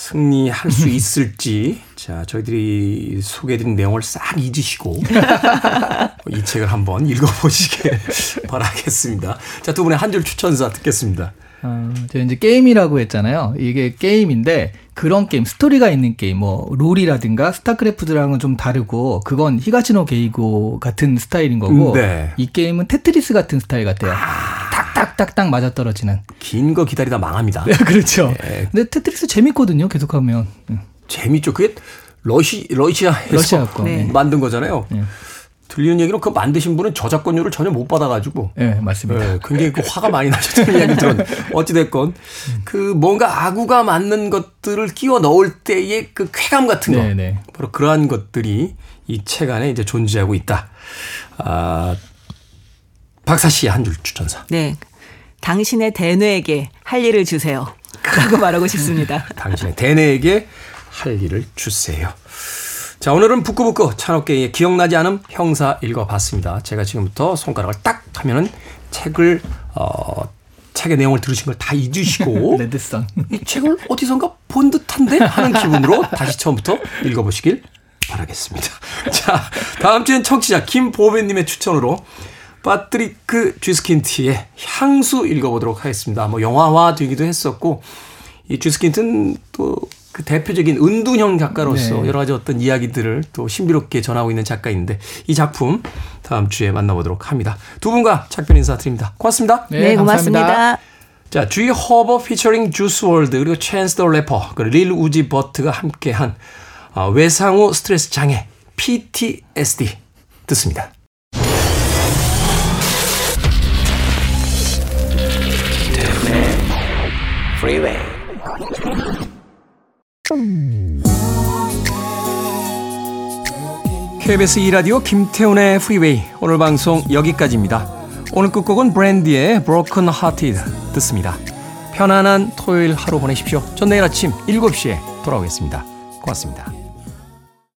승리할 수 있을지 자 저희들이 소개해드린 내용을 싹 잊으시고 이 책을 한번 읽어보시길 바라겠습니다. 자 두 분의 한 줄 추천사 듣겠습니다. 어, 제가 이제 게임이라고 했잖아요. 이게 게임인데 그런 게임, 스토리가 있는 게임, 뭐 롤이라든가 스타크래프트랑은 좀 다르고 그건 히가시노 게이고 같은 스타일인 거고 네. 이 게임은 테트리스 같은 스타일 같아요. 딱딱딱 맞아 떨어지는. 긴 거 기다리다 망합니다. 네, 그렇죠. 네. 근데 테트리스 재밌거든요. 계속하면. 음. 재밌죠. 그게 러시 러시아에서 러시아 거. 네. 만든 거잖아요. 네. 들리는 얘기는 그 만드신 분은 저작권료를 전혀 못 받아가지고 네, 맞습니다. 네, 굉장히 그 화가 많이 나셨다는 이야기 들었는데 어찌됐건 그 뭔가 아구가 맞는 것들을 끼워 넣을 때의 그 쾌감 같은 거 네, 네. 바로 그러한 것들이 이 책 안에 이제 존재하고 있다. 아, 박사 씨의 한 줄 추천사. 네. 당신의 대뇌에게 할 일을 주세요. 라고 말하고 싶습니다. 당신의 대뇌에게 할 일을 주세요. 자, 오늘은 북구북구 찬옥계의 기억나지 않은 형사 읽어봤습니다. 제가 지금부터 손가락을 딱 하면은 책을, 어, 책의 내용을 들으신 걸 다 잊으시고 레드선. 이 책을 어디선가 본 듯한데 하는 기분으로 다시 처음부터 읽어보시길 바라겠습니다. 자, 다음 주엔 청취자 김보배님의 추천으로 파트리크 쥐스킨트의 향수 읽어보도록 하겠습니다. 뭐 영화화 되기도 했었고 이 쥐스킨트는 또 그 대표적인 은둔형 작가로서 네. 여러 가지 어떤 이야기들을 또 신비롭게 전하고 있는 작가인데 이 작품 다음 주에 만나보도록 합니다. 두 분과 작별 인사드립니다. 고맙습니다. 네, 고맙습니다. 자, G Herbo 피처링 Juice WRLD 그리고 Chance the Rapper 그리고 Lil Uzi Vert가 함께한 어, 외상후 스트레스 장애 PTSD 듣습니다. KBS 2라디오 김태훈의 프리웨이 오늘 방송 여기까지입니다. 오늘 끝곡은 브랜디의 Broken Hearted 듣습니다. 편안한 토요일 하루 보내십시오. 전 내일 아침 7시에 돌아오겠습니다. 고맙습니다.